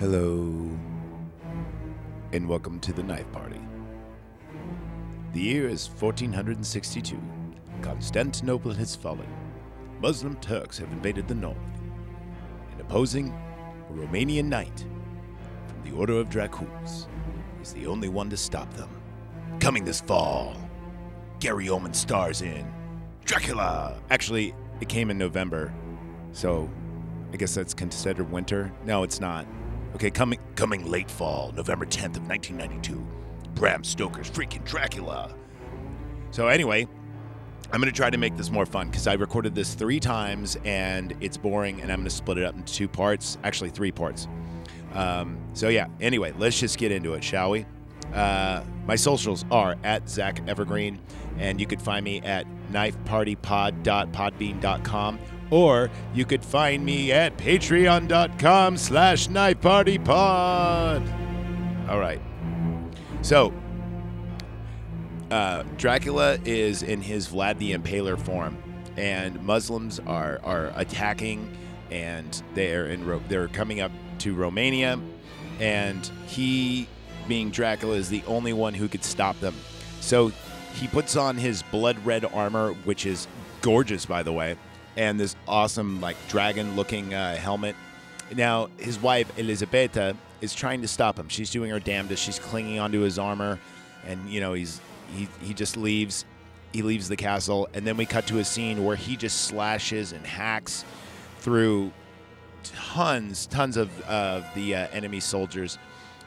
Hello, and welcome to the Knife Party. The year is 1462. Constantinople has fallen. Muslim Turks have invaded the north. And opposing, a Romanian knight from the Order of Dracouls is the only one to stop them. Coming this fall, Gary Oldman stars in Dracula. Actually, it came in November, so I guess that's considered winter. No, it's not. Okay, coming coming late fall, November 10th of 1992. Bram Stoker's freaking Dracula. So anyway, I'm gonna try to make this more fun because I recorded this three times and it's boring, and I'm gonna split it up into two parts, actually three parts. Um, so yeah. Anyway, let's just get into it, shall we? Uh, my socials are at Zach Evergreen, and you could find me at knifepartypod.podbean.com, or you could find me at patreon.com slash knifepartypod. All right. So, uh, Dracula is in his Vlad the Impaler form, and Muslims are, are attacking, and they're in Ro- they're coming up to Romania, and he, being Dracula, is the only one who could stop them. So he puts on his blood red armor, which is gorgeous, by the way, and this awesome like dragon looking uh, helmet. Now his wife Elisabeta is trying to stop him. She's doing her damnedest. She's clinging onto his armor, and you know he's he he just leaves. He leaves the castle, and then we cut to a scene where he just slashes and hacks through tons, tons of, of the uh, enemy soldiers.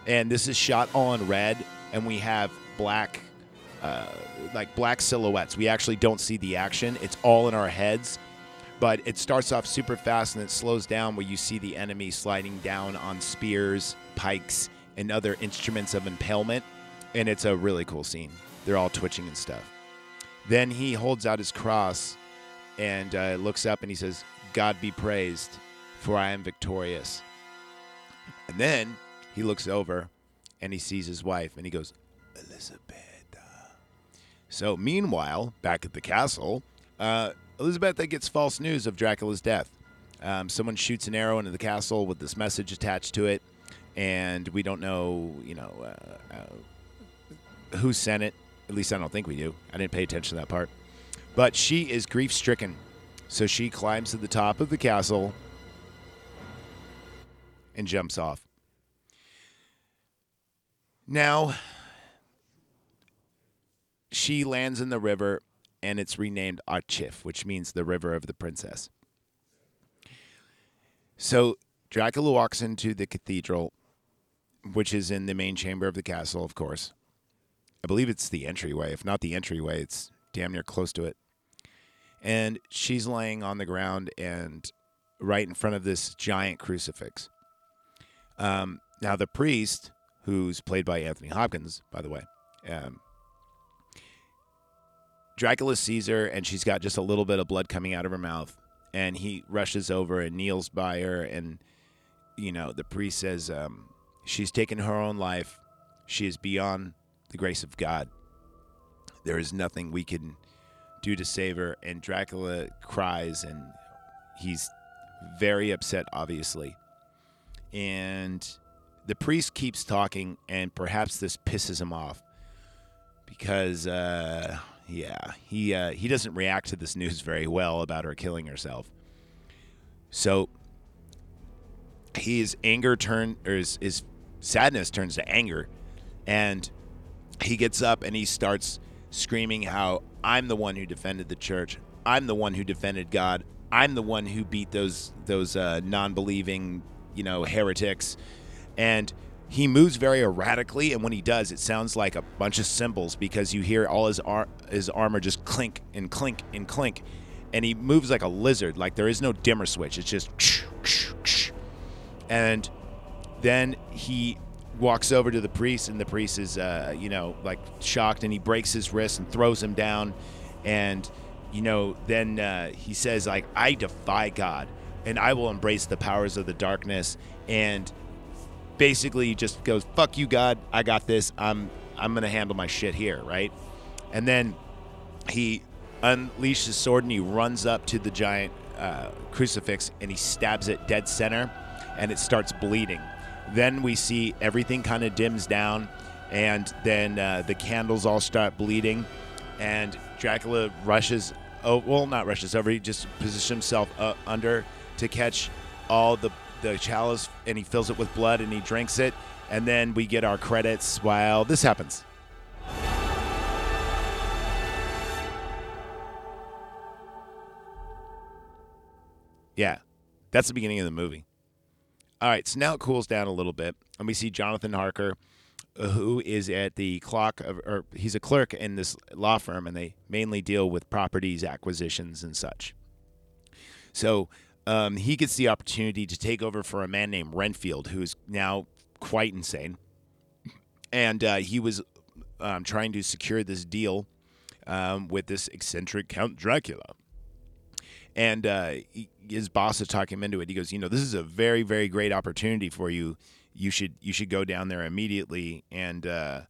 And this is shot all in red, and we have black, uh, like black silhouettes. We actually don't see the action. It's all in our heads. But it starts off super fast and it slows down where you see the enemy sliding down on spears, pikes, and other instruments of impalement. And it's a really cool scene. They're all twitching and stuff. Then he holds out his cross and uh, looks up and he says, God be praised, for I am victorious. And then he looks over and he sees his wife and he goes, Elizabeth. So, meanwhile, back at the castle, uh, Elizabeth gets false news of Dracula's death. Um, someone shoots an arrow into the castle with this message attached to it, and we don't know, you know, uh, uh, who sent it. At least I don't think we do. I didn't pay attention to that part. But she is grief stricken. So she climbs to the top of the castle and jumps off. Now, she lands in the river and it's renamed Archif, which means the river of the princess. So Dracula walks into the cathedral, which is in the main chamber of the castle, of course. I believe it's the entryway. If not the entryway, it's damn near close to it. And she's laying on the ground and right in front of this giant crucifix. Um, now, the priest, who's played by Anthony Hopkins, by the way, um, Dracula sees her and she's got just a little bit of blood coming out of her mouth. And he rushes over and kneels by her. And, you know, the priest says, um, She's taken her own life. She is beyond the grace of God. There is nothing we can do to save her. And Dracula cries and he's very upset, obviously. And the priest keeps talking, and perhaps this pisses him off because, uh, yeah, he uh, he doesn't react to this news very well about her killing herself. So his anger turn or his, his sadness turns to anger, and he gets up and he starts screaming how I'm the one who defended the church. I'm the one who defended God. I'm the one who beat those those uh, non-believing, you know, heretics. And he moves very erratically, and when he does, it sounds like a bunch of cymbals because you hear all his ar- his armor just clink and clink and clink, and he moves like a lizard. Like there is no dimmer switch. It's just, and then he walks over to the priest, and the priest is, uh, you know, like shocked, and he breaks his wrist and throws him down, and you know, then uh, he says like, "I defy God, and I will embrace the powers of the darkness," and basically he just goes, "Fuck you, God, I got this. I'm I'm gonna handle my shit here, right?" And then he unleashes his sword and he runs up to the giant uh, crucifix and he stabs it dead center, and it starts bleeding. then we see everything kind of dims down, and then uh, the candles all start bleeding, and Dracula rushes. Oh, well, not rushes over. He just positions himself uh, under to catch all the the chalice, and he fills it with blood, and he drinks it, and then we get our credits while this happens. Yeah, that's the beginning of the movie. All right, so now it cools down a little bit, and we see Jonathan Harker, uh, who is at the clock of, or he's a clerk in this law firm, and they mainly deal with properties acquisitions and such. So um, he gets the opportunity to take over for a man named Renfield, who is now quite insane, and uh, he was um, trying to secure this deal um, with this eccentric Count Dracula and uh, he, his boss is talking him into it. He goes, you know, this is a very, very great opportunity for you. You should you should go down there immediately, and uh,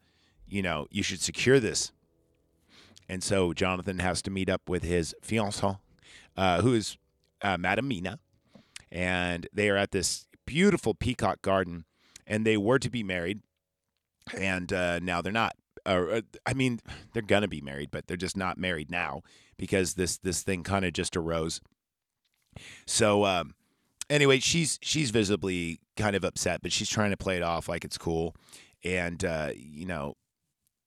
you know, you should secure this. And so Jonathan has to meet up with his fiancée, uh, who is uh, Mina, and they are at this beautiful peacock garden, and they were to be married, and uh, now they're not. Uh, I mean, they're gonna be married, but they're just not married now because this this thing kind of just arose. So um, anyway, she's she's visibly kind of upset, but she's trying to play it off like it's cool, and uh, you know.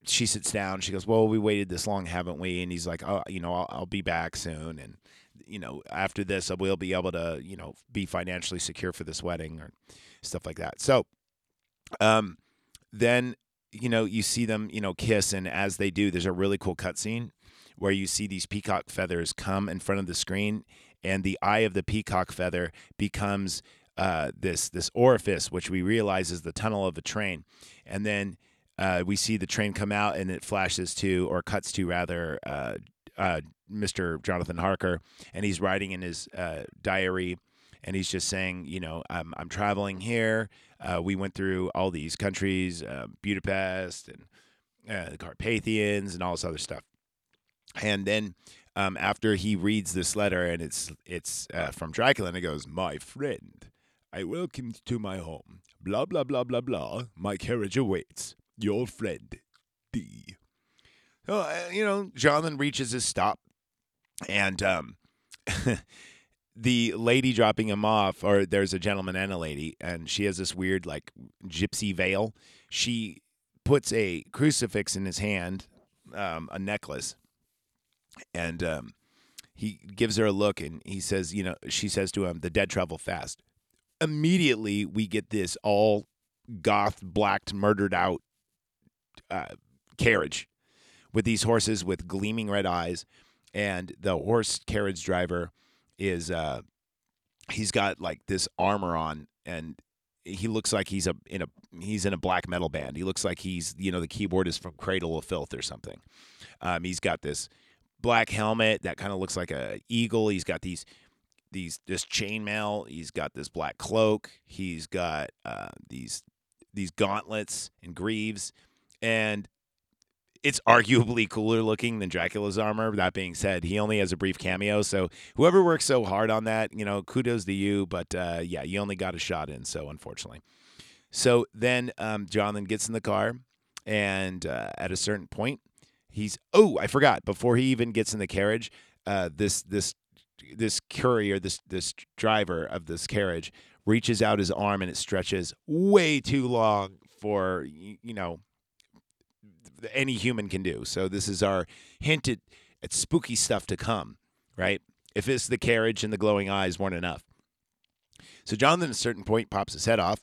She sits down. She goes, "Well, we waited this long, haven't we?" And he's like, "Oh, you know, I'll, I'll be back soon." And you know, after this, we'll be able to, you know, be financially secure for this wedding or stuff like that. So, um, then you know, you see them, you know, kiss, and as they do, there's a really cool cutscene where you see these peacock feathers come in front of the screen, and the eye of the peacock feather becomes uh, this this orifice, which we realize is the tunnel of a train, and then uh, we see the train come out, and it flashes to or cuts to rather. Uh, uh Mr. Jonathan Harker, and he's writing in his uh, diary, and he's just saying, you know, I'm, I'm traveling here. Uh, we went through all these countries, Budapest and the Carpathians, and all this other stuff and then um, after he reads this letter and it's it's uh, from Dracula and it goes, "My friend, I welcome you to my home. Blah blah blah blah blah. My carriage awaits. Your friend, D." So uh, you know, Jonathan reaches his stop, and um, the lady dropping him off, or there's a gentleman and a lady, and she has this weird like gypsy veil. She puts a crucifix in his hand, um, a necklace and um, he gives her a look and he says, you know, she says to him, "The dead travel fast." Immediately, we get this all goth, blacked, murdered out uh, carriage with these horses with gleaming red eyes, and the horse carriage driver is uh, he's got like this armor on and he looks like he's a in a he's in a black metal band. He looks like he's you know the keyboard is from Cradle of Filth or something. Um, he's got this black helmet that kind of looks like a eagle. He's got these these this chainmail. He's got this black cloak. He's got uh, these these gauntlets and greaves, and it's arguably cooler looking than Dracula's armor. That being said, he only has a brief cameo, so whoever worked so hard on that, you know, kudos to you. But uh, yeah, you only got a shot in, so unfortunately. So then um, Jonathan gets in the car, and uh, at a certain point, he's oh I forgot before he even gets in the carriage, uh, this this this courier this this driver of this carriage reaches out his arm and it stretches way too long for you know any human can do. So this is our hint at, at spooky stuff to come, right? If it's the carriage and the glowing eyes weren't enough. So Jonathan at a certain point pops his head off.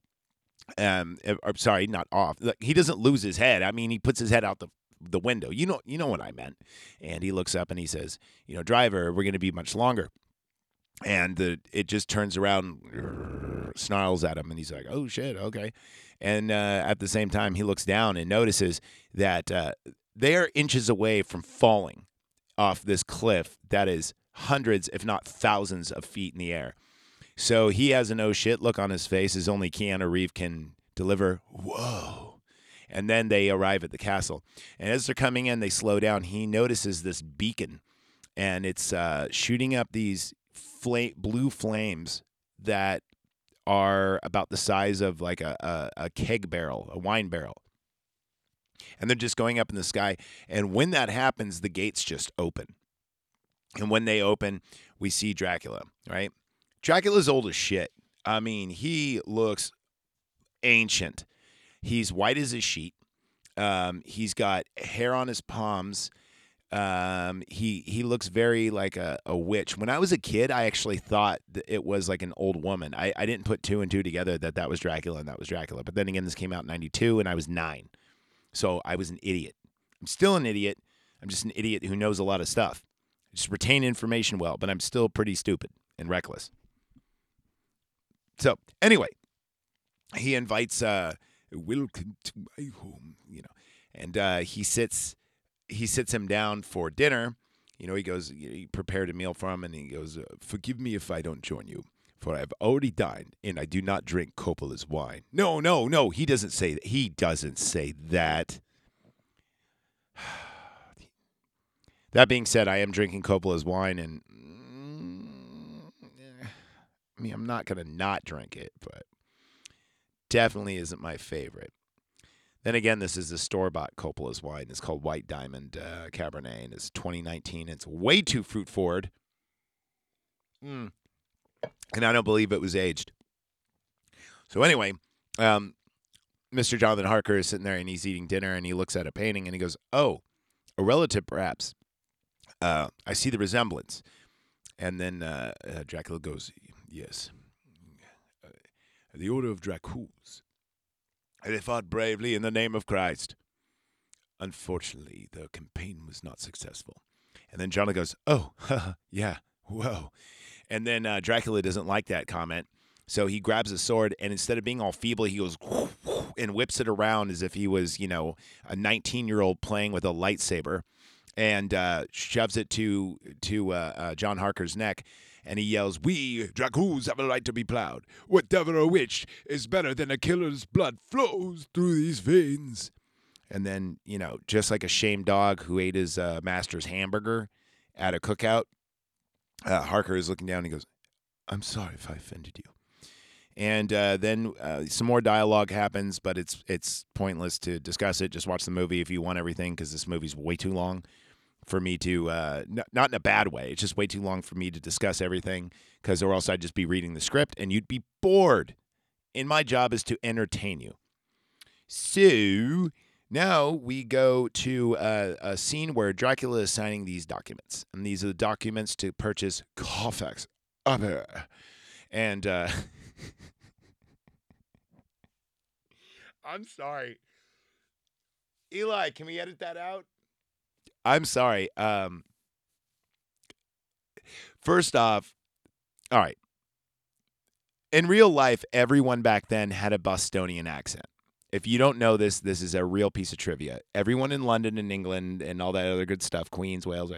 Um, or, uh, sorry, not off. He doesn't lose his head. I mean, he puts his head out the the window. You know, you know what I meant. And he looks up and he says, "You know, driver, we're going to be much longer." And the it just turns around, snarls at him, and he's like, "Oh shit, okay." And uh, at the same time, he looks down and notices that uh, they are inches away from falling off this cliff that is hundreds, if not thousands, of feet in the air. So he has an oh shit look on his face, as only Keanu Reeves can deliver. Whoa and then they arrive at the castle. And as they're coming in, they slow down. He notices this beacon, and it's uh, shooting up these flame, blue flames that are about the size of like a, a, a keg barrel, a wine barrel. And they're just going up in the sky. And when that happens, the gates just open. And when they open, we see Dracula, right? Dracula's old as shit. I mean, he looks ancient. He's white as a sheet. Um, he's got hair on his palms. Um, he he looks very like a, a witch. When I was a kid, I actually thought it was like an old woman. I, I didn't put two and two together that that was Dracula and that was Dracula. But then again, this came out in '92 and I was nine, so I was an idiot. I'm still an idiot. I'm just an idiot who knows a lot of stuff. I just retain information well, but I'm still pretty stupid and reckless. So anyway, he invites uh, welcome to my home, you know, and uh, he sits he sits him down for dinner. You know, he goes, he prepared a meal for him, and he goes, uh, "Forgive me if I don't join you, for I have already dined, and I do not drink Coppola's wine." No, no, no. He doesn't say that. He doesn't say that. that being said, I am drinking Coppola's wine, and mm, I mean, I'm not gonna not drink it, but definitely isn't my favorite. Then again, this is a store bought Coppola's wine. It's called White Diamond uh, Cabernet, and it's 2019. It's way too fruit forward. Mm. And I don't believe it was aged. So, anyway, um, Mr. Jonathan Harker is sitting there and he's eating dinner and he looks at a painting and he goes, Oh, a relative perhaps. Uh, I see the resemblance. And then uh, uh, Dracula goes, Yes. Uh, the Order of Dracules. They fought bravely in the name of Christ. Unfortunately, the campaign was not successful. And then Jonah goes, Oh, yeah, whoa. And then uh, Dracula doesn't like that comment. So he grabs a sword and instead of being all feeble, he goes and whips it around as if he was, you know, a 19 year old playing with a lightsaber and uh, shoves it to, to uh, uh John Harker's neck and he yells, We, Dracules, have a right to be proud. Whatever a witch is better than a killer's blood flows through these veins. And then, you know, just like a shamed dog who ate his uh, master's hamburger at a cookout, uh, Harker is looking down and he goes, I'm sorry if I offended you. And uh, then uh, some more dialogue happens, but it's it's pointless to discuss it. Just watch the movie if you want everything, because this movie's way too long for me to uh, n- not in a bad way. It's just way too long for me to discuss everything because or else I'd just be reading the script and you'd be bored. And my job is to entertain you. So now we go to a, a scene where Dracula is signing these documents, and these are the documents to purchase Carfax. And uh, I'm sorry. Eli, can we edit that out? I'm sorry. Um, first off, all right. In real life, everyone back then had a Bostonian accent. If you don't know this, this is a real piece of trivia. Everyone in London and England and all that other good stuff, Queens, Wales,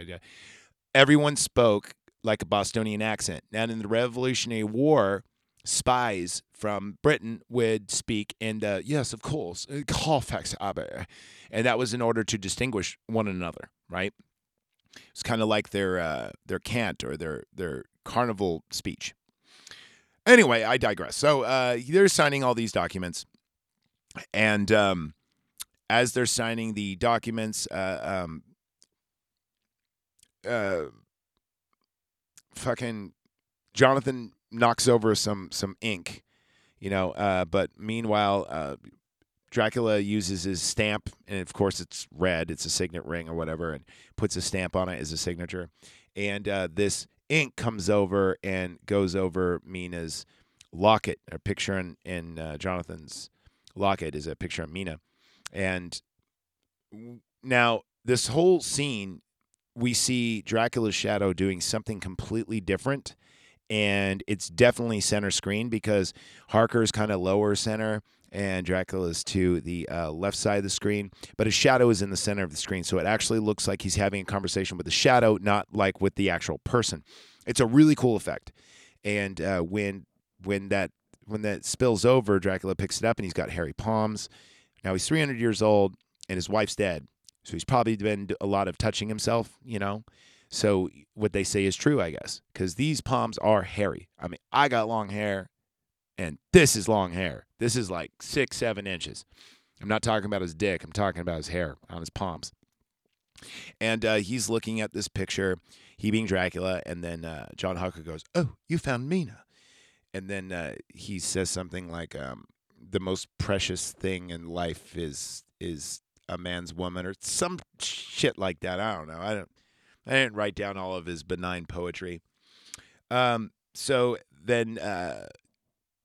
everyone spoke like a Bostonian accent. And in the Revolutionary War, spies from Britain would speak in the yes, of course, Carfax Abbey, and that was in order to distinguish one another, right? It's kind of like their uh, their cant or their their carnival speech. Anyway, I digress. So uh, they're signing all these documents, and um, as they're signing the documents, uh, um, uh, fucking Jonathan knocks over some some ink, you know. Uh, but meanwhile, uh, Dracula uses his stamp, and of course it's red. It's a signet ring or whatever, and puts a stamp on it as a signature. And uh, this ink comes over and goes over Mina's locket. A picture in, in uh, Jonathan's locket is a picture of Mina. And now this whole scene, we see Dracula's shadow doing something completely different and it's definitely center screen because Harker's kind of lower center and Dracula's to the uh, left side of the screen, but his shadow is in the center of the screen, so it actually looks like he's having a conversation with the shadow, not like with the actual person. It's a really cool effect, and uh, when when that when that spills over, Dracula picks it up and he's got hairy palms. Now he's 300 years old and his wife's dead, so he's probably been a lot of touching himself, you know. So what they say is true, I guess, because these palms are hairy. I mean, I got long hair. And this is long hair. This is like six, seven inches. I'm not talking about his dick. I'm talking about his hair on his palms. And uh, he's looking at this picture, he being Dracula, and then uh, John Harker goes, "Oh, you found Mina," and then uh, he says something like, um, "The most precious thing in life is is a man's woman," or some shit like that. I don't know. I don't. I didn't write down all of his benign poetry. Um, so then uh,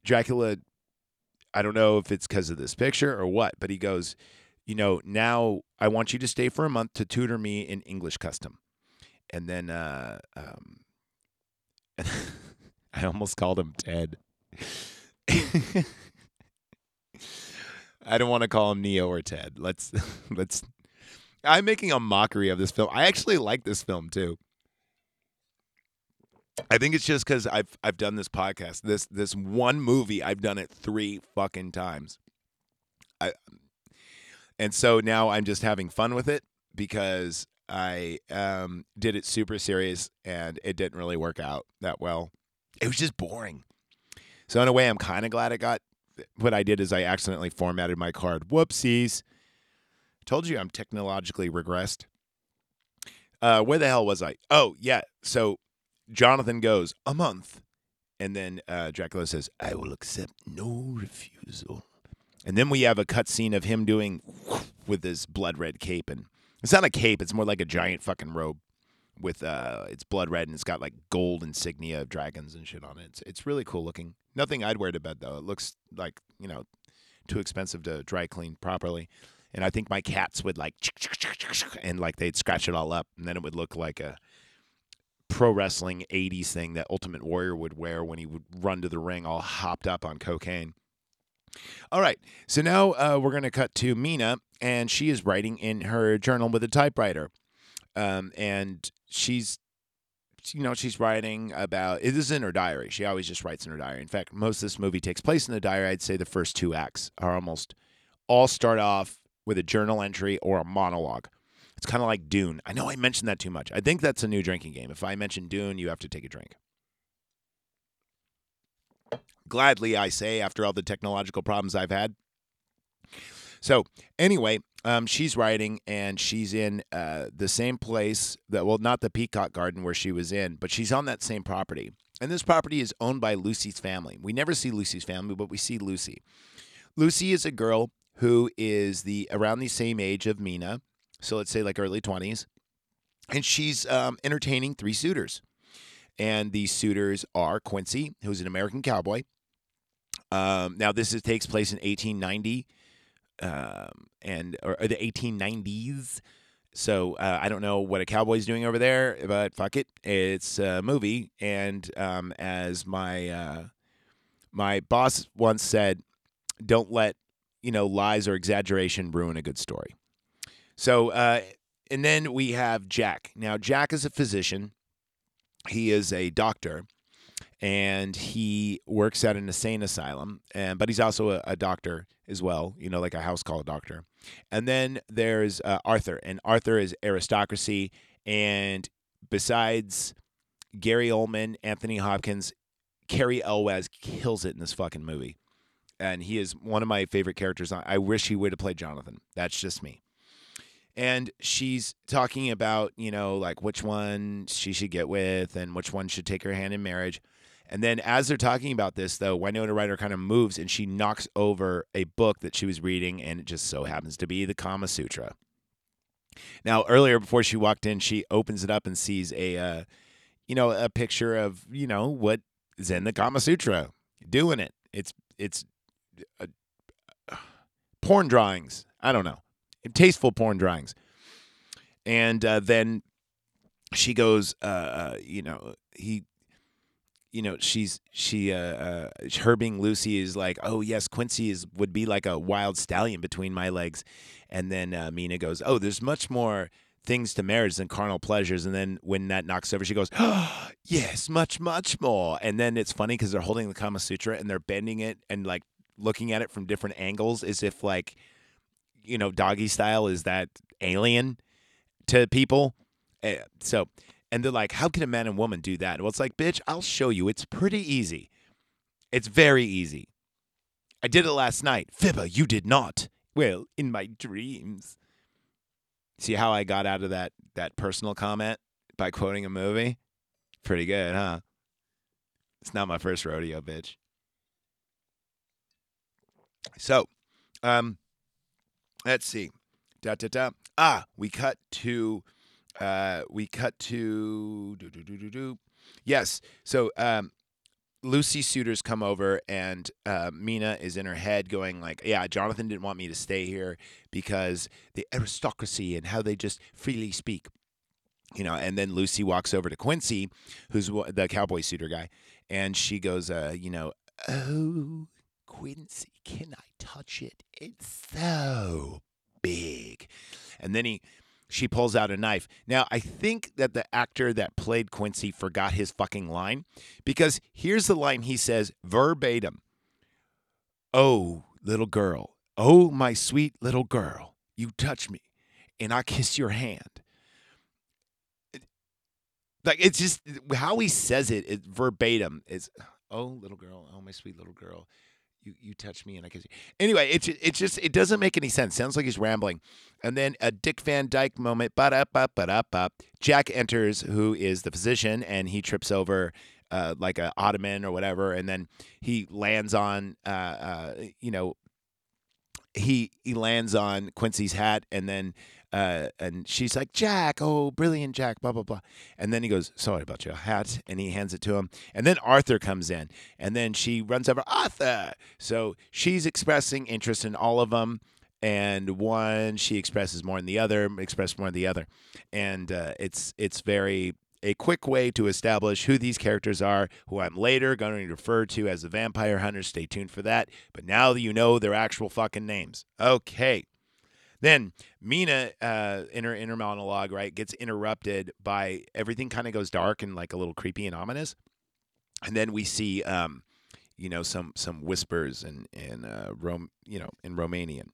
Dracula, I don't know if it's because of this picture or what, but he goes, you know, now I want you to stay for a month to tutor me in English custom. And then uh, um, I almost called him Ted. I don't want to call him Neo or Ted. Let's let's I'm making a mockery of this film. I actually like this film too. I think it's just because I've I've done this podcast. This this one movie I've done it three fucking times. I and so now I'm just having fun with it because I um, did it super serious and it didn't really work out that well. It was just boring. So in a way, I'm kind of glad it got. What I did is I accidentally formatted my card. Whoopsies. Told you I'm technologically regressed. Uh, where the hell was I? Oh yeah. So Jonathan goes a month, and then uh, Dracula says, "I will accept no refusal." And then we have a cutscene of him doing with his blood red cape, and it's not a cape; it's more like a giant fucking robe with uh, it's blood red and it's got like gold insignia of dragons and shit on it. It's it's really cool looking. Nothing I'd wear to bed though. It looks like you know too expensive to dry clean properly. And I think my cats would like and like they'd scratch it all up, and then it would look like a pro wrestling 80s thing that Ultimate Warrior would wear when he would run to the ring all hopped up on cocaine. All right, so now uh, we're going to cut to Mina, and she is writing in her journal with a typewriter. Um, and she's, you know, she's writing about, it is in her diary. She always just writes in her diary. In fact, most of this movie takes place in the diary. I'd say the first two acts are almost all start off with a journal entry or a monologue. It's kind of like Dune. I know I mentioned that too much. I think that's a new drinking game. If I mention Dune, you have to take a drink. Gladly, I say, after all the technological problems I've had. So, anyway, um, she's writing and she's in uh, the same place that, well, not the Peacock Garden where she was in, but she's on that same property. And this property is owned by Lucy's family. We never see Lucy's family, but we see Lucy. Lucy is a girl who is the around the same age of Mina, so let's say like early 20s, and she's um, entertaining three suitors. And these suitors are Quincy, who's an American cowboy, um, now, this is, takes place in 1890 um, and or, or, the 1890s. So uh, I don't know what a cowboy's doing over there, but fuck it, it's a movie. And um, as my uh, my boss once said, "Don't let you know lies or exaggeration ruin a good story." So, uh, and then we have Jack. Now, Jack is a physician. He is a doctor and he works at an insane asylum and but he's also a, a, doctor as well you know like a house call doctor and then there's uh, arthur and arthur is aristocracy and besides gary oldman anthony hopkins cary elwes kills it in this fucking movie and he is one of my favorite characters i wish he would have played jonathan that's just me and she's talking about you know like which one she should get with and which one should take her hand in marriage and then as they're talking about this, though, Winona Ryder kind of moves and she knocks over a book that she was reading, and it just so happens to be the Kama Sutra. Now, earlier before she walked in, she opens it up and sees a, uh, you know, a picture of you know what is in the Kama Sutra, doing it. It's it's uh, porn drawings. I don't know, tasteful porn drawings. And uh, then she goes, uh, uh you know, he you know she's she her being lucy is like oh yes quincy is would be like a wild stallion between my legs and then mina goes oh there's much more things to marriage than carnal pleasures and then when that knocks over she goes oh, yes much much more and then it's funny because they're holding the kama sutra and they're bending it and like looking at it from different angles as if like you know doggy style is that alien to people uh, so and they're like, how can a man and woman do that? Well, it's like, bitch, I'll show you. It's pretty easy. It's very easy. I did it last night. Fibber, you did not. Well, in my dreams. See how I got out of that that personal comment by quoting a movie? Pretty good, huh? It's not my first rodeo, bitch. So, um, let's see. Da da da. Ah, we cut to, uh, we cut to. Do, do, do, do, do. Yes. So, um, Lucy suitors come over and uh, Mina is in her head going like, "Yeah, Jonathan didn't want me to stay here because the aristocracy and how they just freely speak." You know, and then Lucy walks over to Quincy, who's the cowboy suitor guy, and she goes, uh, "You know, oh, Quincy, can I touch it? It's so big." And then he she pulls out a knife. Now, I think that the actor that played Quincy forgot his fucking line because here's the line he says verbatim Oh, little girl. Oh, my sweet little girl. You touch me and I kiss your hand. Like, it's just how he says it, it verbatim is, Oh, little girl. Oh, my sweet little girl you you touch me and I kiss you. Anyway, it's it's just it doesn't make any sense. Sounds like he's rambling. And then a Dick Van Dyke moment. But up up but up up. Jack enters, who is the physician, and he trips over. Uh, like a ottoman or whatever, and then he lands on, uh, uh, you know, he he lands on Quincy's hat, and then uh, and she's like, Jack, oh, brilliant, Jack, blah, blah, blah. And then he goes, Sorry about your hat. And he hands it to him. And then Arthur comes in. And then she runs over, Arthur. So she's expressing interest in all of them. And one she expresses more than the other, expresses more than the other. And uh, it's it's very a quick way to establish who these characters are, who I'm later going to refer to as the vampire hunters. Stay tuned for that. But now that you know their actual fucking names. Okay. Then Mina, uh, in her inner monologue, right, gets interrupted by everything kind of goes dark and like a little creepy and ominous. And then we see, um, you know, some some whispers in in uh, Rome, you know, in Romanian.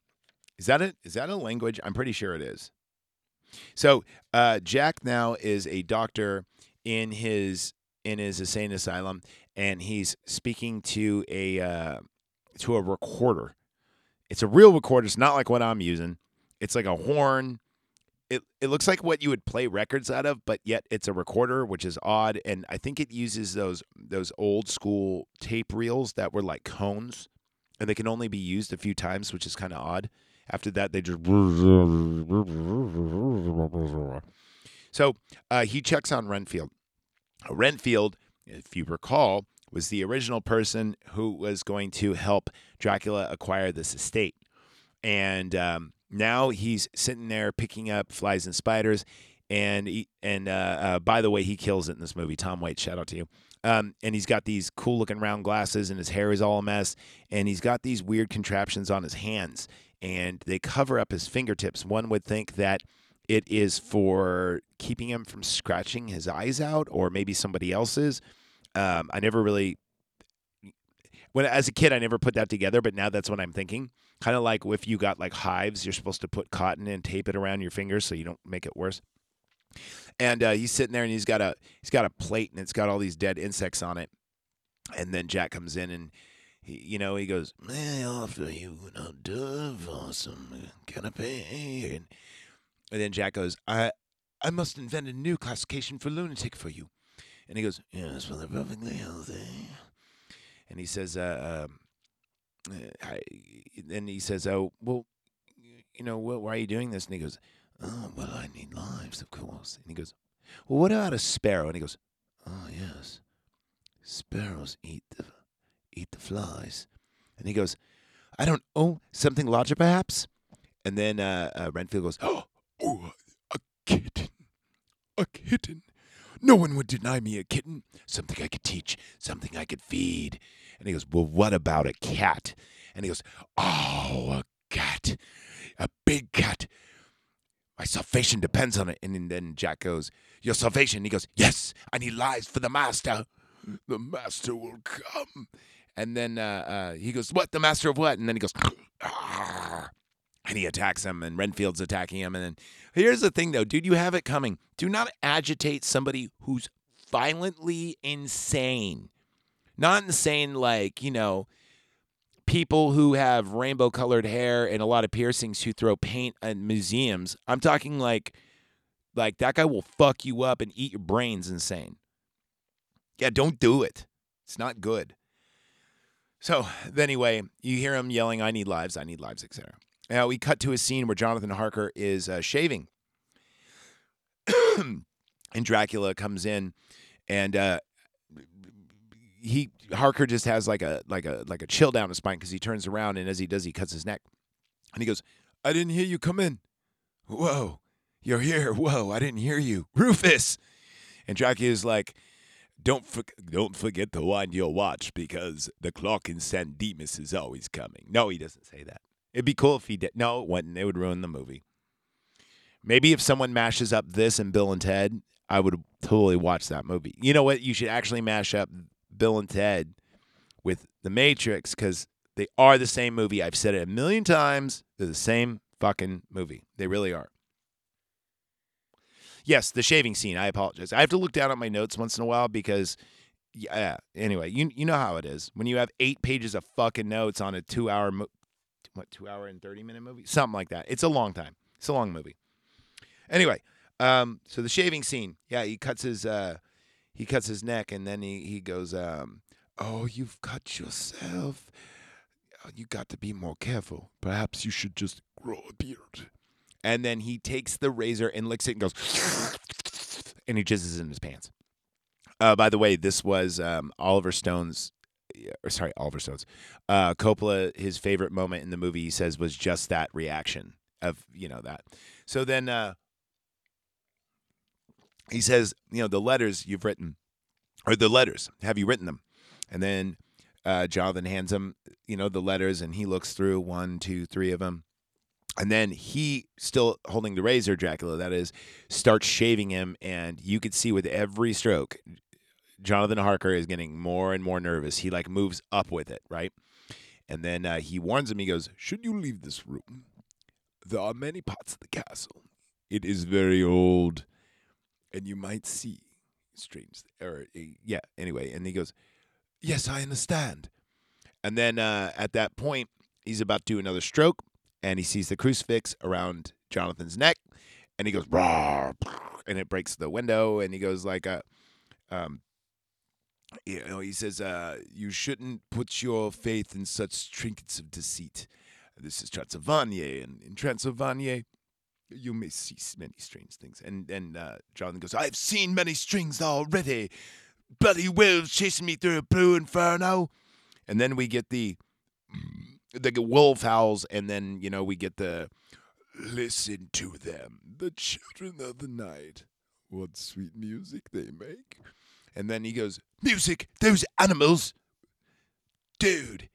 Is that a is that a language? I'm pretty sure it is. So uh, Jack now is a doctor in his in his insane asylum, and he's speaking to a uh, to a recorder. It's a real recorder. It's not like what I'm using. It's like a horn. It it looks like what you would play records out of, but yet it's a recorder, which is odd. And I think it uses those those old school tape reels that were like cones, and they can only be used a few times, which is kind of odd. After that, they just so uh, he checks on Renfield. Renfield, if you recall, was the original person who was going to help Dracula acquire this estate, and um, now he's sitting there picking up flies and spiders. And he, and uh, uh, by the way, he kills it in this movie. Tom Waits, shout out to you. Um, and he's got these cool looking round glasses, and his hair is all a mess. And he's got these weird contraptions on his hands, and they cover up his fingertips. One would think that it is for keeping him from scratching his eyes out, or maybe somebody else's. Um, I never really when as a kid I never put that together, but now that's what I'm thinking. Kind of like if you got like hives, you're supposed to put cotton and tape it around your fingers so you don't make it worse. And uh, he's sitting there and he's got a he's got a plate and it's got all these dead insects on it. And then Jack comes in and he, you know he goes, "May I offer you hors d'oeuvre or some canapé?" And, and then Jack goes, "I I must invent a new classification for lunatic for you." And he goes, "Yes, they're perfectly healthy." and he says, uh, um, I, and he says, oh, well, you know, well, why are you doing this? And he goes, oh, well, I need lives, of course. And he goes, well, what about a sparrow? And he goes, oh, yes, sparrows eat the eat the flies. And he goes, I don't, oh, something larger perhaps? And then uh, uh, Renfield goes, oh, a kitten, a kitten. No one would deny me a kitten, something I could teach, something I could feed. And he goes, Well, what about a cat? And he goes, Oh, a cat, a big cat. My salvation depends on it. And then Jack goes, Your salvation? He goes, Yes, and he lies for the master. The master will come. And then uh, uh, he goes, What? The master of what? And then he goes, Arr and he attacks him and renfield's attacking him and then here's the thing though dude you have it coming do not agitate somebody who's violently insane Not insane like, you know, people who have rainbow colored hair and a lot of piercings who throw paint at museums. I'm talking like like that guy will fuck you up and eat your brains insane. Yeah, don't do it. It's not good. So anyway, you hear him yelling, "I need lives, I need lives," etc. Now we cut to a scene where Jonathan Harker is uh, shaving, and Dracula comes in, and uh, he Harker just has like a like a like a chill down his spine because he turns around and as he does, he cuts his neck, and he goes, "I didn't hear you come in." Whoa, you're here. Whoa, I didn't hear you, Rufus. And Jackie is like, don't for, don't forget to wind your watch because the clock in San Dimas is always coming. No, he doesn't say that. It'd be cool if he did. No, it wouldn't. It would ruin the movie. Maybe if someone mashes up this and Bill and Ted, I would totally watch that movie. You know what? You should actually mash up Bill and Ted with The Matrix because they are the same movie. I've said it a million times. They're the same fucking movie. They really are. Yes, the shaving scene. I apologize. I have to look down at my notes once in a while because, yeah. Anyway, you you know how it is when you have eight pages of fucking notes on a two hour, mo- what two hour and thirty minute movie, something like that. It's a long time. It's a long movie. Anyway, um, so the shaving scene. Yeah, he cuts his uh, he cuts his neck and then he he goes, um, "Oh, you've cut yourself. You got to be more careful. Perhaps you should just grow a beard." and then he takes the razor and licks it and goes, and he jizzes in his pants. Uh, by the way, this was um, Oliver Stone's, or sorry, Oliver Stone's, uh, Coppola. His favorite moment in the movie, he says, was just that reaction of you know that. So then uh, he says, you know, the letters you've written, or the letters, have you written them? And then uh, Jonathan hands him, you know, the letters, and he looks through one, two, three of them and then he, still holding the razor, Dracula, that is, starts shaving him. And you could see with every stroke, Jonathan Harker is getting more and more nervous. He like moves up with it, right? And then uh, he warns him, he goes, Should you leave this room? There are many parts of the castle. It is very old, and you might see strange, or uh, yeah, anyway. And he goes, Yes, I understand. And then uh, at that point, he's about to do another stroke and he sees the crucifix around Jonathan's neck, and he goes, Rawr, and it breaks the window, and he goes like, uh, um, you know, he says, uh, you shouldn't put your faith in such trinkets of deceit. This is Transylvania, and in Transylvania, you may see many strange things. And and uh, Jonathan goes, I've seen many strings already. Bloody wolves chasing me through a blue inferno. And then we get the the wolf howls, and then you know we get the listen to them, the children of the night. What sweet music they make. And then he goes, Music, those animals. Dude.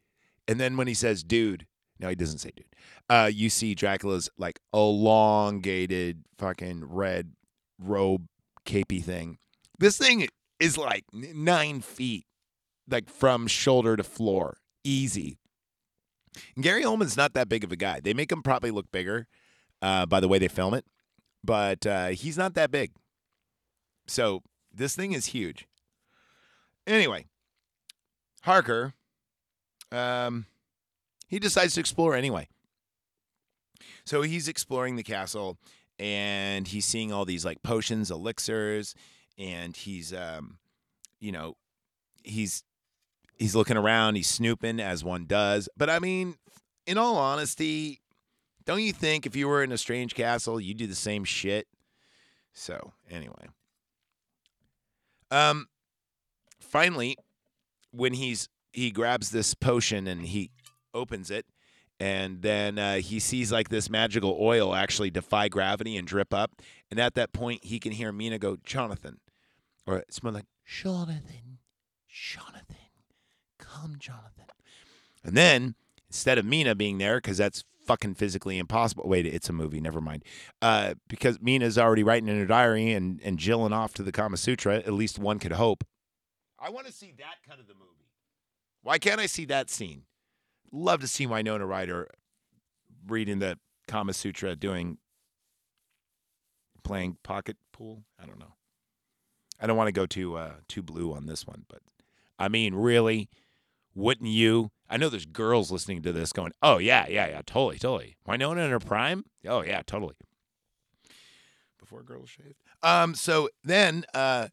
And then when he says dude, no, he doesn't say dude. Uh, you see Dracula's like elongated fucking red robe capey thing. This thing is like nine feet, like from shoulder to floor. Easy. And Gary Oldman's not that big of a guy. They make him probably look bigger uh, by the way they film it, but uh, he's not that big. So this thing is huge. Anyway, Harker, um, he decides to explore anyway. So he's exploring the castle and he's seeing all these like potions, elixirs, and he's, um, you know, he's he's looking around, he's snooping as one does. But I mean, in all honesty, don't you think if you were in a strange castle, you'd do the same shit? So, anyway. Um finally, when he's he grabs this potion and he opens it and then uh, he sees like this magical oil actually defy gravity and drip up and at that point he can hear mina go jonathan or more like jonathan jonathan come, Jonathan. And then instead of Mina being there, because that's fucking physically impossible. Wait, it's a movie. Never mind. Uh, because Mina's already writing in her diary and and jilling off to the Kama Sutra. At least one could hope. I want to see that cut of the movie. Why can't I see that scene? Love to see Winona Ryder reading the Kama Sutra, doing playing pocket pool. I don't know. I don't want to go too uh, too blue on this one, but I mean, really? Wouldn't you? I know there's girls listening to this going, "Oh yeah, yeah, yeah, totally, totally." Winona in her prime? Oh yeah, totally. Before girls shaved. Um. So then, uh,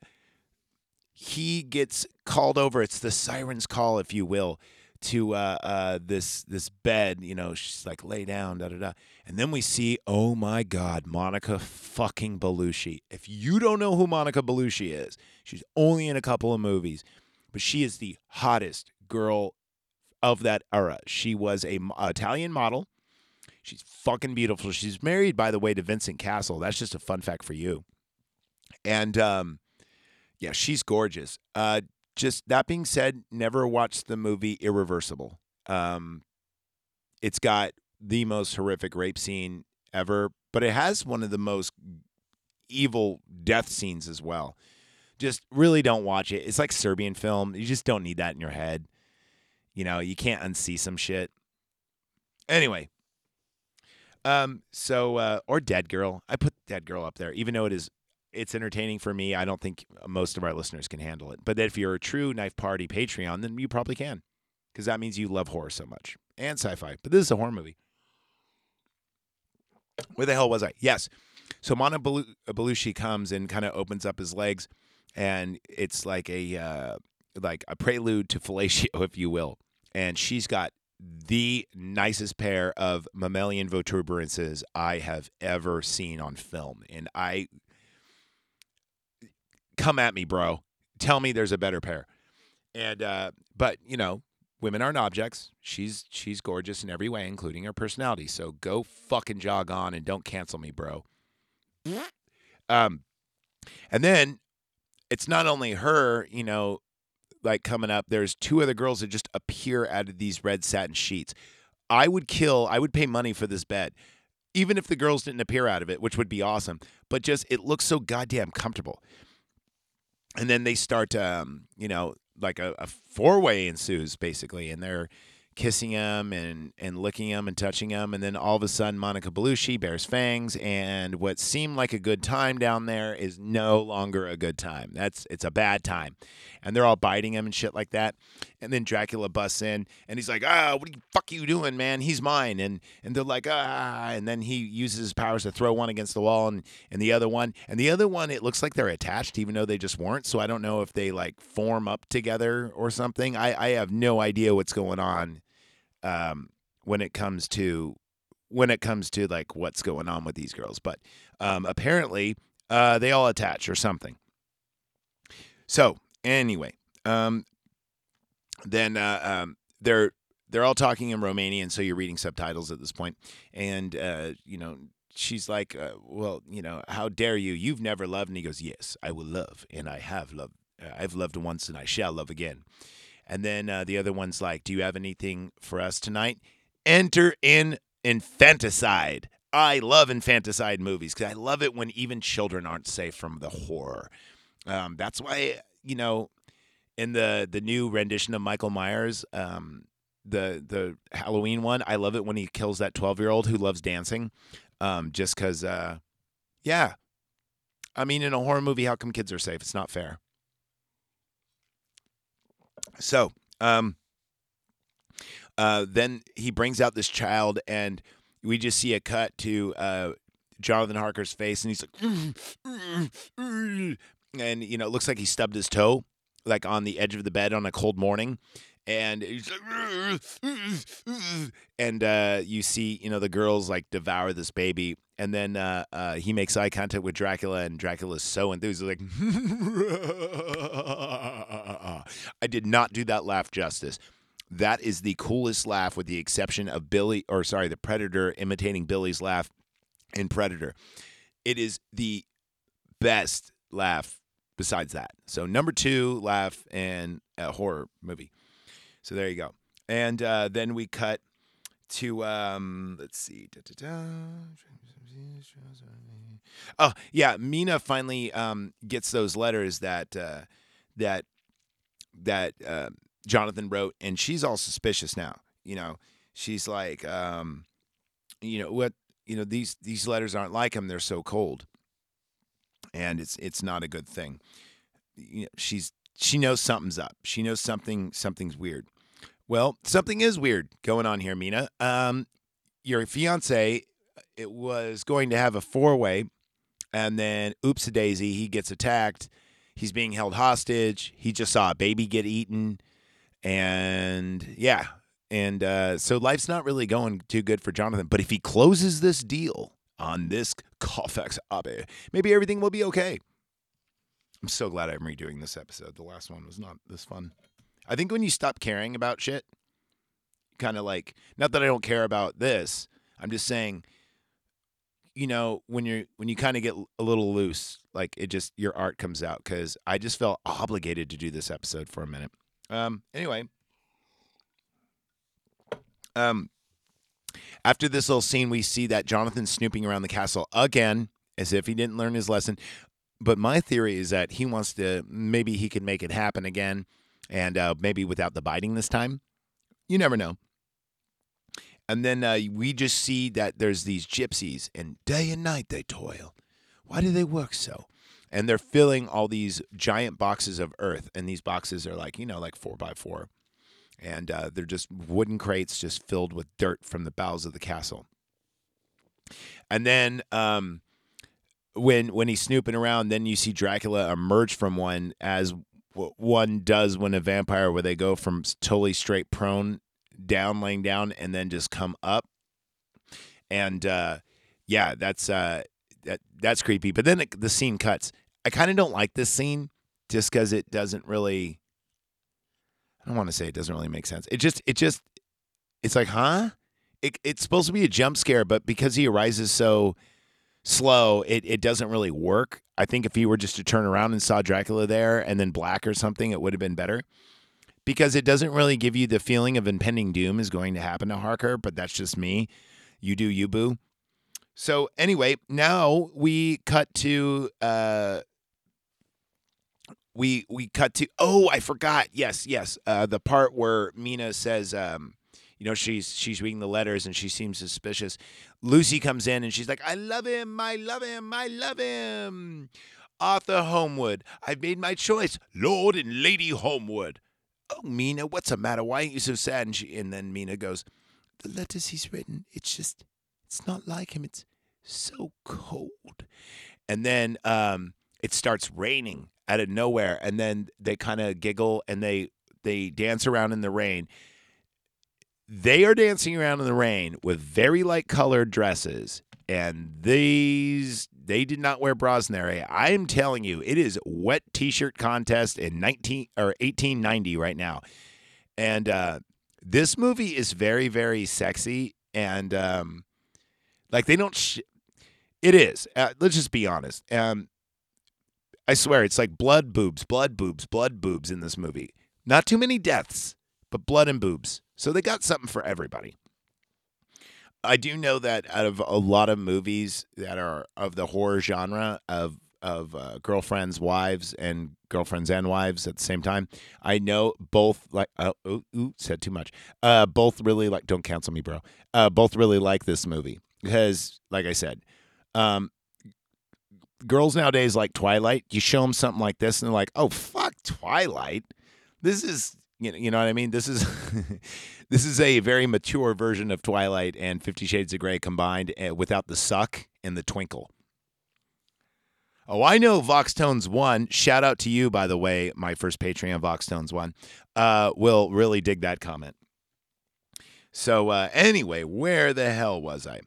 he gets called over. It's the siren's call, if you will, to uh, uh, this this bed. You know, she's like, "Lay down," da da da. And then we see, oh my God, Monica fucking Bellucci. If you don't know who Monica Bellucci is, she's only in a couple of movies, but she is the hottest girl of that era. She was a Italian model. She's fucking beautiful. She's married, by the way, to Vincent Cassel. That's just a fun fact for you. And um, yeah, she's gorgeous. Uh, just that being said, never watched the movie Irreversible. Um, it's got the most horrific rape scene ever, but it has one of the most evil death scenes as well. Just really don't watch it. It's like Serbian film. You just don't need that in your head. You know, you can't unsee some shit. Anyway, um, so uh, or Dead Girl. I put Dead Girl up there, even though it is it's entertaining for me. I don't think most of our listeners can handle it. But if you're a true Knife Party Patreon, then you probably can, because that means you love horror so much and sci-fi. But this is a horror movie. Where the hell was I? Yes. So Belu- Bellucci comes and kind of opens up his legs, and it's like a uh, like a prelude to fellatio, if you will. And she's got the nicest pair of mammalian protuberances I have ever seen on film, and I come at me, bro. Tell me there's a better pair. And uh, but you know, women aren't objects. She's she's gorgeous in every way, including her personality. So go fucking jog on and don't cancel me, bro. Um, and then it's not only her, you know, like coming up. There's two other girls that just appear out of these red satin sheets. I would kill. I would pay money for this bed, even if the girls didn't appear out of it, which would be awesome. But just it looks so goddamn comfortable. And then they start, um, you know, like a, a four way ensues basically, and they're kissing him and and licking him and touching him, and then all of a sudden Monica Bellucci bears fangs, and what seemed like a good time down there is no longer a good time. That's it's a bad time, and they're all biting him and shit like that. And then Dracula busts in, and he's like, "Ah, what the fuck are you doing, man? He's mine." And and they're like, "Ah," and then he uses his powers to throw one against the wall, and and the other one, and the other one, it looks like they're attached, even though they just weren't. So I don't know if they like form up together or something. I I have no idea what's going on um, when it comes to when it comes to like what's going on with these girls. But um, apparently, uh, they all attach or something. So anyway, um, then uh, um, they're they're all talking in Romanian, so you're reading subtitles at this point, and uh, you know. She's like, uh, well, you know, how dare you? You've never loved, and he goes, "Yes, I will love, and I have loved. Uh, I've loved once, and I shall love again." And then uh, the other one's like, Do you have anything for us tonight? Enter in infanticide. I love infanticide movies because I love it when even children aren't safe from the horror. Um, that's why, you know, in the the new rendition of Michael Myers, um, the the Halloween one, I love it when he kills that twelve year old who loves dancing, um, just because, uh, yeah. I mean, in a horror movie, how come kids are safe? It's not fair. So, um, uh, then he brings out this child, and we just see a cut to uh, Jonathan Harker's face, and he's like, and you know, it looks like he stubbed his toe, like on the edge of the bed on a cold morning, and he's like, and uh, you see, you know, the girls like devour this baby, and then uh, uh, he makes eye contact with Dracula, and Dracula's so enthused, like, I did not do that laugh justice. That is the coolest laugh, with the exception of Billy, or sorry, the Predator imitating Billy's laugh in Predator. It is the best laugh besides that. So number two laugh in a horror movie. So there you go. And uh, then we cut to um, let's see. Da-da-da. Oh yeah, Mina finally um, gets those letters that uh, that that uh, Jonathan wrote, and she's all suspicious now. You know, she's like, um, you know what? You know these these letters aren't like him; they're so cold, and it's it's not a good thing. You know, she's she knows something's up. She knows something something's weird. Well, something is weird going on here, Mina. Um, your fiance it was going to have a four way, and then oops a daisy, he gets attacked. He's being held hostage. He just saw a baby get eaten, and yeah, and uh, so life's not really going too good for Jonathan. But if he closes this deal on this Colfax Abe, maybe everything will be okay. I'm so glad I'm redoing this episode. The last one was not this fun. I think when you stop caring about shit, kind of like, not that I don't care about this, I'm just saying, you know, when you're when you kind of get a little loose, like it just your art comes out because I just felt obligated to do this episode for a minute. Um, anyway, um, after this little scene, we see that Jonathan snooping around the castle again, as if he didn't learn his lesson. But my theory is that he wants to maybe he can make it happen again, and uh, maybe without the biting this time. You never know. And then uh, we just see that there's these gypsies, and day and night they toil. Why do they work so? And they're filling all these giant boxes of earth, and these boxes are like you know like four by four, and uh, they're just wooden crates just filled with dirt from the bowels of the castle. And then um, when when he's snooping around, then you see Dracula emerge from one as one does when a vampire, where they go from totally straight prone down, laying down, and then just come up. And uh, yeah, that's uh, that that's creepy. But then the scene cuts. I kind of don't like this scene just because it doesn't really. I don't want to say it doesn't really make sense. It just it just it's like huh. It, it's supposed to be a jump scare, but because he arises so slow, it, it doesn't really work. I think if he were just to turn around and saw Dracula there and then black or something, it would have been better. Because it doesn't really give you the feeling of impending doom is going to happen to Harker, but that's just me. You do you, boo. So anyway, now we cut to uh we we cut to oh I forgot yes yes uh, the part where Mina says um you know she's she's reading the letters and she seems suspicious. Lucy comes in and she's like, "I love him, I love him, I love him." Arthur Holmwood, I've made my choice, Lord and Lady Holmwood. Oh, Mina, what's the matter? Why aren't you so sad? And she and then Mina goes, "The letters he's written, it's just, it's not like him. It's so cold." And then um, it starts raining out of nowhere, and then they kind of giggle and they they dance around in the rain they are dancing around in the rain with very light colored dresses and these they did not wear bras in their. I am telling you, it is wet t-shirt contest in 19 or 1890 right now. And uh, this movie is very very sexy and um, like they don't sh- it is. Uh, let's just be honest. Um, I swear it's like blood boobs, blood boobs, blood boobs in this movie. Not too many deaths, but blood and boobs. So they got something for everybody. I do know that out of a lot of movies that are of the horror genre of of uh, girlfriends, wives, and girlfriends and wives at the same time, I know both like oh, ooh, ooh said too much. Uh, both really like don't cancel me, bro. Uh, both really like this movie because, like I said, um, girls nowadays like Twilight. You show them something like this, and they're like, "Oh fuck, Twilight." This is you know, you know what I mean? This is this is a very mature version of Twilight and Fifty Shades of Grey combined uh, without the suck and the twinkle. Oh, I know Vox Tones One. Shout out to you, by the way, my first Patreon Vox Tones One. Uh, will really dig that comment. So uh, anyway, where the hell was I?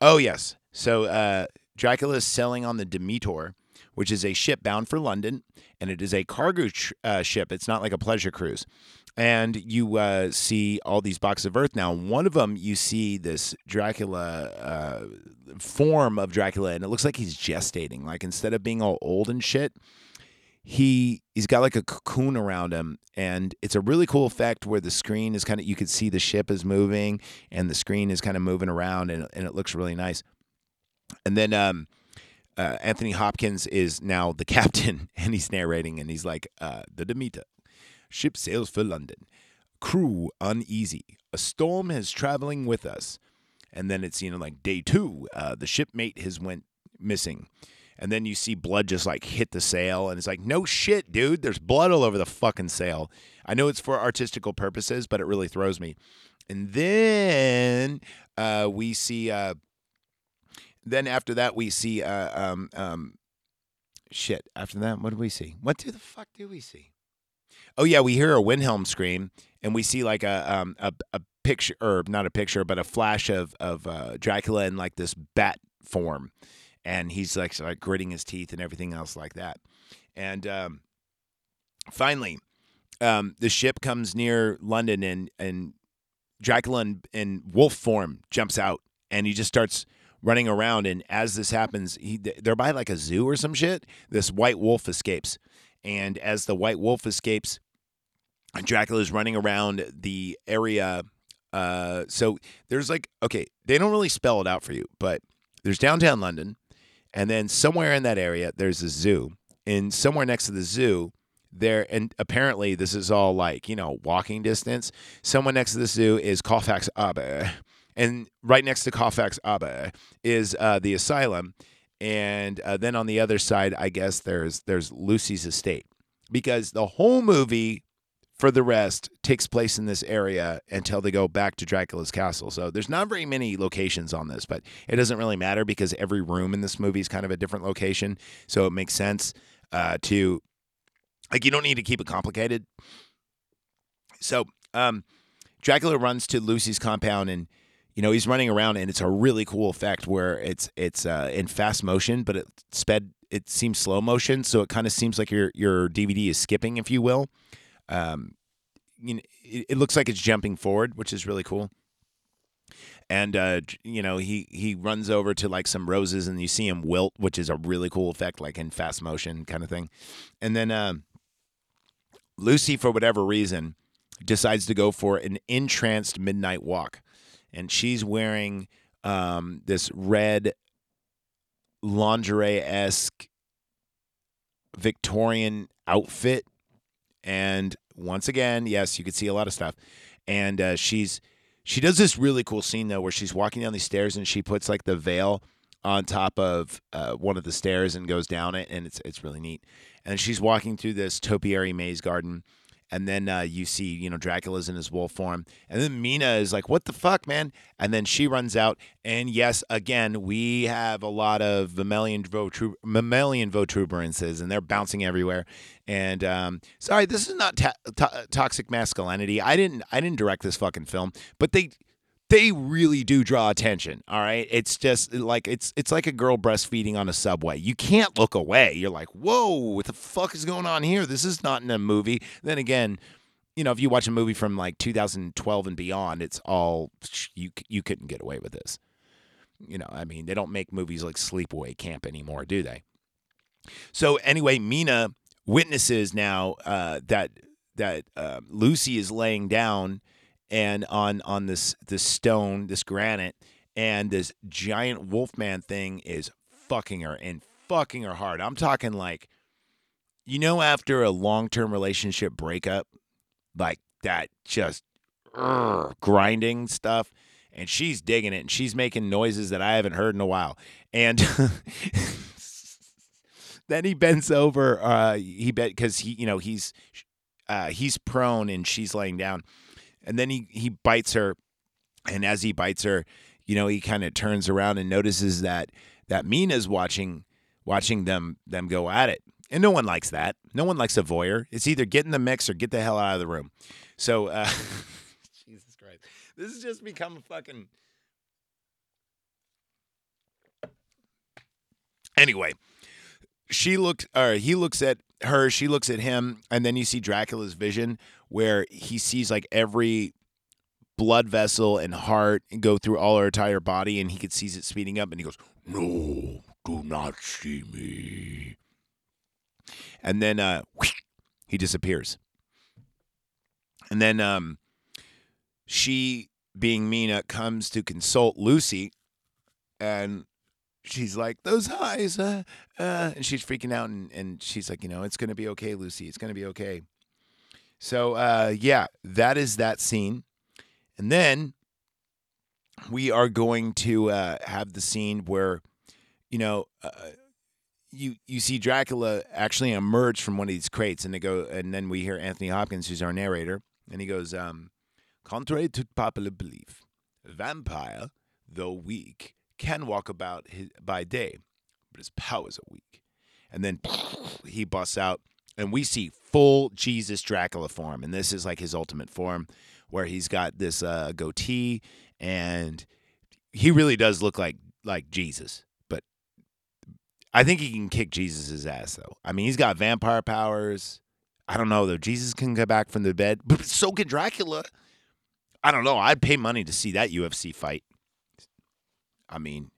Oh yes. So uh, Dracula is selling on the Demeter, which is a ship bound for London, and it is a cargo uh, ship. It's not like a pleasure cruise. And you uh, see all these boxes of Earth now. One of them, you see this Dracula uh, form of Dracula, and it looks like he's gestating. Like instead of being all old and shit, he he's got like a cocoon around him and it's a really cool effect where the screen is kind of you can see the ship is moving and the screen is kind of moving around and, and it looks really nice and then um, uh, Anthony Hopkins is now the captain, and he's narrating, and he's like, uh, "The Demeter, ship sails for London. Crew uneasy. A storm is traveling with us." And then it's you know like day two, uh, the shipmate has went missing, and then you see blood just like hit the sail, and it's like, no shit, dude. There's blood all over the fucking sail. I know it's for artistical purposes, but it really throws me. And then uh, we see. Uh, then after that, we see. Uh, um, um, shit. After that, what do we see? What do the fuck do we see? Oh yeah, we hear a Wilhelm scream, and we see like a um a, a picture or not a picture, but a flash of of uh, Dracula in like this bat form, and he's like like gritting his teeth and everything else like that. And um, finally, um, the ship comes near London, and and Dracula in, in wolf form jumps out, and he just starts running around. And as this happens, he they're by like a zoo or some shit. This white wolf escapes, and as the white wolf escapes, Dracula is running around the area. Uh, so there's like okay, they don't really spell it out for you, but there's downtown London, and then somewhere in that area there's a zoo, and somewhere next to the zoo there and apparently this is all like you know walking distance someone next to the zoo is colfax abbey and right next to colfax abbey is uh, the asylum. And uh, then on the other side i guess there's there's lucy's estate. Because the whole movie for the rest takes place in this area until they go back to dracula's castle. So there's not very many locations on this but it doesn't really matter because every room in this movie is kind of a different location. So it makes sense uh, to like you don't need to keep it complicated. So um, Dracula runs to Lucy's compound and you know he's running around and it's a really cool effect where it's it's uh, in fast motion but it sped it seems slow motion so it kind of seems like your your DVD is skipping if you will. Um, you know, it, it looks like it's jumping forward, which is really cool. And uh, you know he he runs over to like some roses and you see him wilt which is a really cool effect like in fast motion kind of thing. And then uh, lucy for whatever reason decides to go for an entranced midnight walk and she's wearing um, this red lingerie-esque victorian outfit and once again yes you can see a lot of stuff and uh, she's she does this really cool scene though, where she's walking down these stairs and she puts like the veil on top of uh, one of the stairs and goes down it, and it's it's really neat. And she's walking through this topiary maze garden, and then uh, you see you know Dracula's in his wolf form, and then Mina is like, "What the fuck, man?" And then she runs out, and yes, again we have a lot of mammalian votru- mammalian and they're bouncing everywhere. And um, sorry, this is not ta- to- toxic masculinity. I didn't I didn't direct this fucking film, but they they really do draw attention all right? It's just like it's it's like a girl breastfeeding on a subway. You can't look away. You're like whoa what the fuck is going on here? This is not in a movie. Then again you know if you watch a movie from like 2012 and beyond it's all you you couldn't get away with this. You know i mean they don't make movies like sleepaway camp anymore do they? So anyway mina witnesses now uh, that that uh, lucy is laying down and on on this this stone, this granite, and this giant wolfman thing is fucking her and fucking her hard. I'm talking like, you know, after a long term relationship breakup, like that just grinding stuff. And she's digging it and she's making noises that I haven't heard in a while. And then he bends over. Uh, he bet because he, you know, he's uh, he's prone and she's laying down and then he he bites her, and as he bites her, you know, he kind of turns around and notices that that Mina's watching watching them them go at it. And no one likes that. No one likes a voyeur. It's either get in the mix or get the hell out of the room. So, uh, Jesus Christ, this has just become a fucking. Anyway, she looks or he looks at her, she looks at him, and then you see Dracula's vision where he sees like every blood vessel and heart go through all her entire body, and he could sees it speeding up, and he goes, "No, do not see me." And then uh, he disappears. And then um, she, being Mina, comes to consult Lucy, and she's like, "Those highs," uh, uh, and she's freaking out, and, and she's like, "You know, it's gonna be okay, Lucy. It's gonna be okay." So uh, yeah, that is that scene, and then we are going to uh, have the scene where, you know, uh, you you see Dracula actually emerge from one of these crates, and they go, and then we hear Anthony Hopkins, who's our narrator, and he goes, um, "Contrary to popular belief, vampire, though weak, can walk about his, by day, but his powers are weak." And then he busts out, and we see full Jesus Dracula form, and this is like his ultimate form, where he's got this uh, goatee, and he really does look like like Jesus, but I think he can kick Jesus's ass though. I mean, he's got vampire powers. I don't know though. Jesus can come back from the dead, but so can Dracula. I don't know. I'd pay money to see that UFC fight. I mean,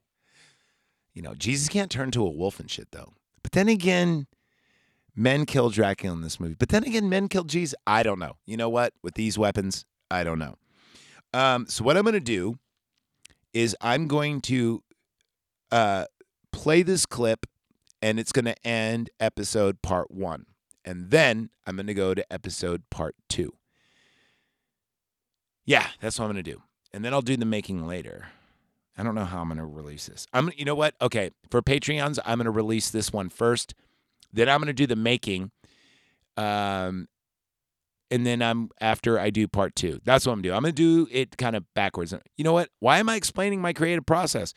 you know, Jesus can't turn to a wolf and shit though. But then again, men kill Dracula in this movie. But then again, men kill Jesus. I don't know. You know what? With these weapons, I don't know. Um, so what I'm going to do is I'm going to uh, play this clip, and it's going to end episode part one, and then I'm going to go to episode part two. Yeah, that's what I'm going to do, and then I'll do the making later. I don't know how I'm going to release this. I'm, you know what? Okay, for Patreons, I'm going to release this one first. Then I'm going to do the making, um, and then I'm after I do part two. That's what I'm doing. I'm going to do it kind of backwards. You know what? Why am I explaining my creative process?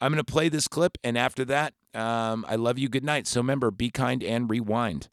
I'm going to play this clip, and after that, um, I love you. Good night. So remember, be kind and rewind.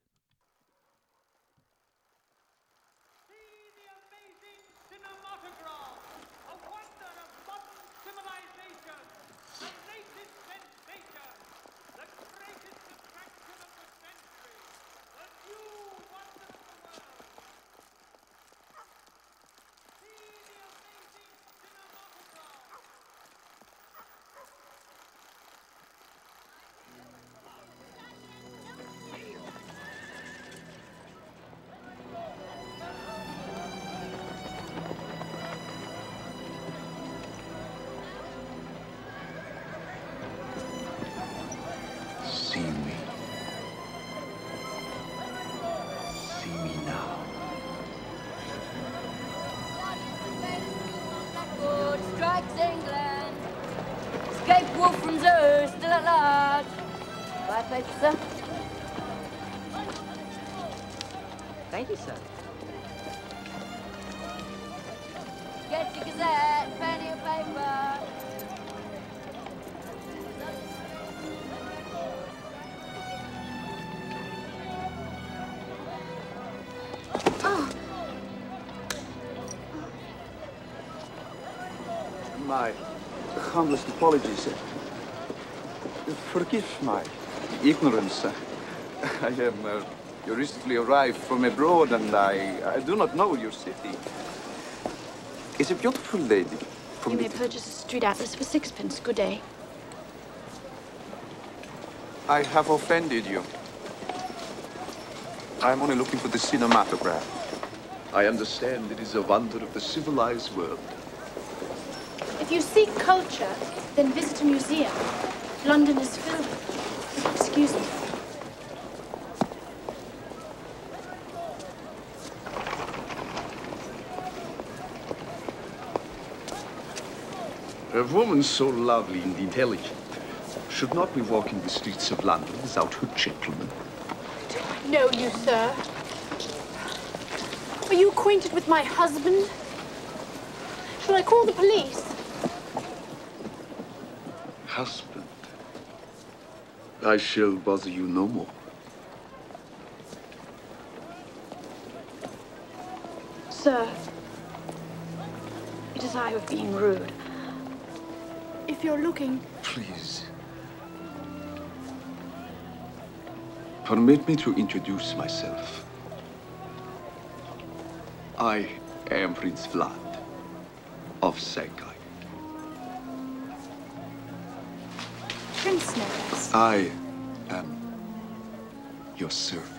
Apologies. Forgive my ignorance. I am uh, recently arrived from abroad and I, I do not know your city. Is a beautiful lady from You may purchase a street atlas for sixpence. Good day. I have offended you. I'm only looking for the cinematograph. I understand it is a wonder of the civilized world. If you seek culture, then visit a museum. London is filled with. Excuse me. A woman so lovely and intelligent should not be walking the streets of London without her gentleman. Do I know you, sir. Are you acquainted with my husband? Shall I call the police? Husband, I shall bother you no more. Sir, it is I who have been rude. If you're looking, Please. Permit me to introduce myself. I am Prince Vlad of Shanghai. Prince. I am your servant.